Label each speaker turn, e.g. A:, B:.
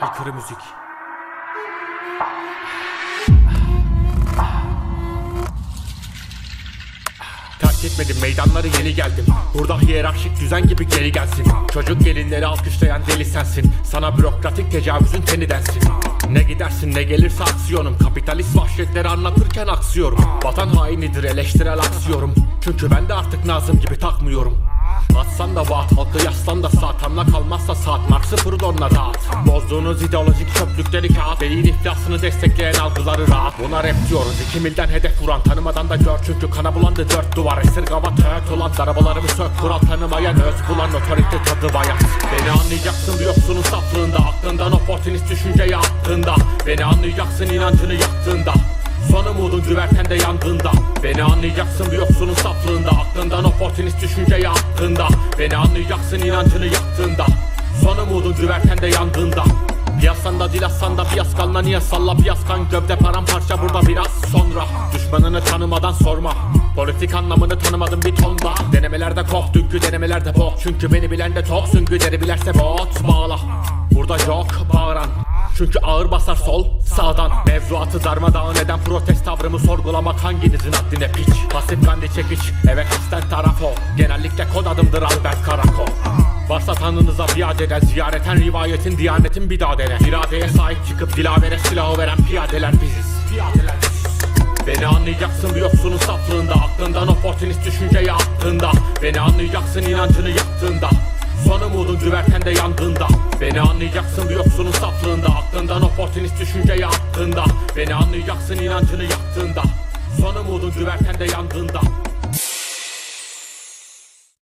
A: Aykırı müzik. Terk etmedim meydanları yeni geldim. Burada hiyerarşik düzen gibi geri gelsin. Çocuk gelinleri alkışlayan deli sensin. Sana bürokratik tecavüzün teni densin. Ne gidersin ne gelirse aksiyonum. Kapitalist vahşetleri anlatırken aksıyorum. Vatan hainidir eleştirel aksıyorum Çünkü ben de artık Nazım gibi takmıyorum Atsan da vaat halkı yaslan da saat Anla kalmazsa saat mark sıfır donla dağıt. Bozduğunuz ideolojik çöplükleri kağıt. Beyin iflasını destekleyen algıları rahat. Buna rap diyoruz. İki milden hedef vuran Tanımadan da gör. Çünkü kana bulandı dört duvar. Esirgava töğüt olan arabalarımı sök. Kural tanımayan öz bulan otorite tadı bayat Beni anlayacaksın bir yoksunun saflığında. Aklından oportunist düşünceyi attığında. Beni anlayacaksın inancını yaktığında. Son umudun güvertende yandığında. Beni anlayacaksın bir yoksunun saflığında Aklından oportunist düşünceyi attığında Beni anlayacaksın inancını yaktığında Son umudun güvertende yandığında. Piyasanda dil aslanda piyas kalma niye salla? Piyas kan gövde paramparça burada biraz sonra. Düşmanını tanımadan sorma. Politik anlamını tanımadım bir ton daha Denemelerde kok dünkü denemelerde bok. Çünkü beni bilen de tok süngü deri bilerse bot. Bağla. Burada yok bağıran çünkü ağır basar sol sağdan. Mevzuatı darmadağın eden protest tavrımı sorgulamak hanginizin haddine piç? Pasif kandi çekiç evet aslen taraf o Genellikle kod adımdır Albert Karakol. Varsa tanrınıza biat eden ziyareten rivayetin diyanetin bir daha dene. İradeye sahip çıkıp dilavere silahı veren piyadeler biziz. Piyadeler Beni anlayacaksın bir yoksunun saflığında Aklından oportunist düşünceyi attığında. Beni anlayacaksın inancını yaktığında. Son umudun güvertende yandığında. Beni anlayacaksın bir Aklından oportunist düşünceyi attığında Beni anlayacaksın inancını yaktığında Son umudun güvertende yandığında